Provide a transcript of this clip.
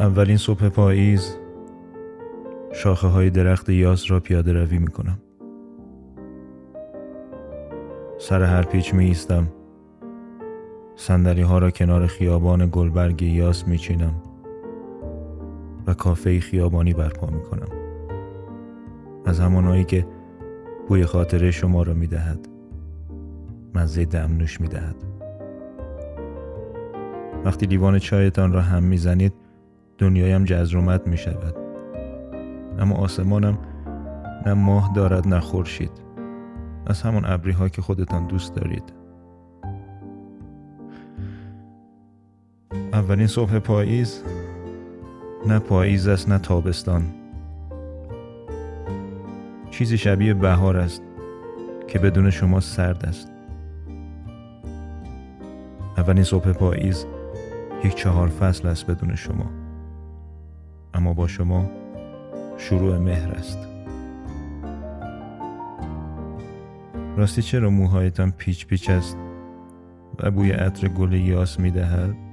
اولین صبح پاییز شاخه های درخت یاس را پیاده روی می کنم سر هر پیچ می ایستم سندلی ها را کنار خیابان گلبرگ یاس می چینم و کافه خیابانی برپا می کنم از همانهایی که بوی خاطره شما را می دهد مزه دمنوش می دهد وقتی لیوان چایتان را هم می‌زنید دنیایم جزرومت می شود اما آسمانم نه ماه دارد نه خورشید. از همون ابری ها که خودتان دوست دارید. اولین صبح پاییز نه پاییز است نه تابستان. چیزی شبیه بهار است که بدون شما سرد است. اولین صبح پاییز یک چهار فصل است بدون شما. اما با شما شروع مهر است راستی چرا موهایتان پیچ پیچ است و بوی عطر گل یاس می دهد؟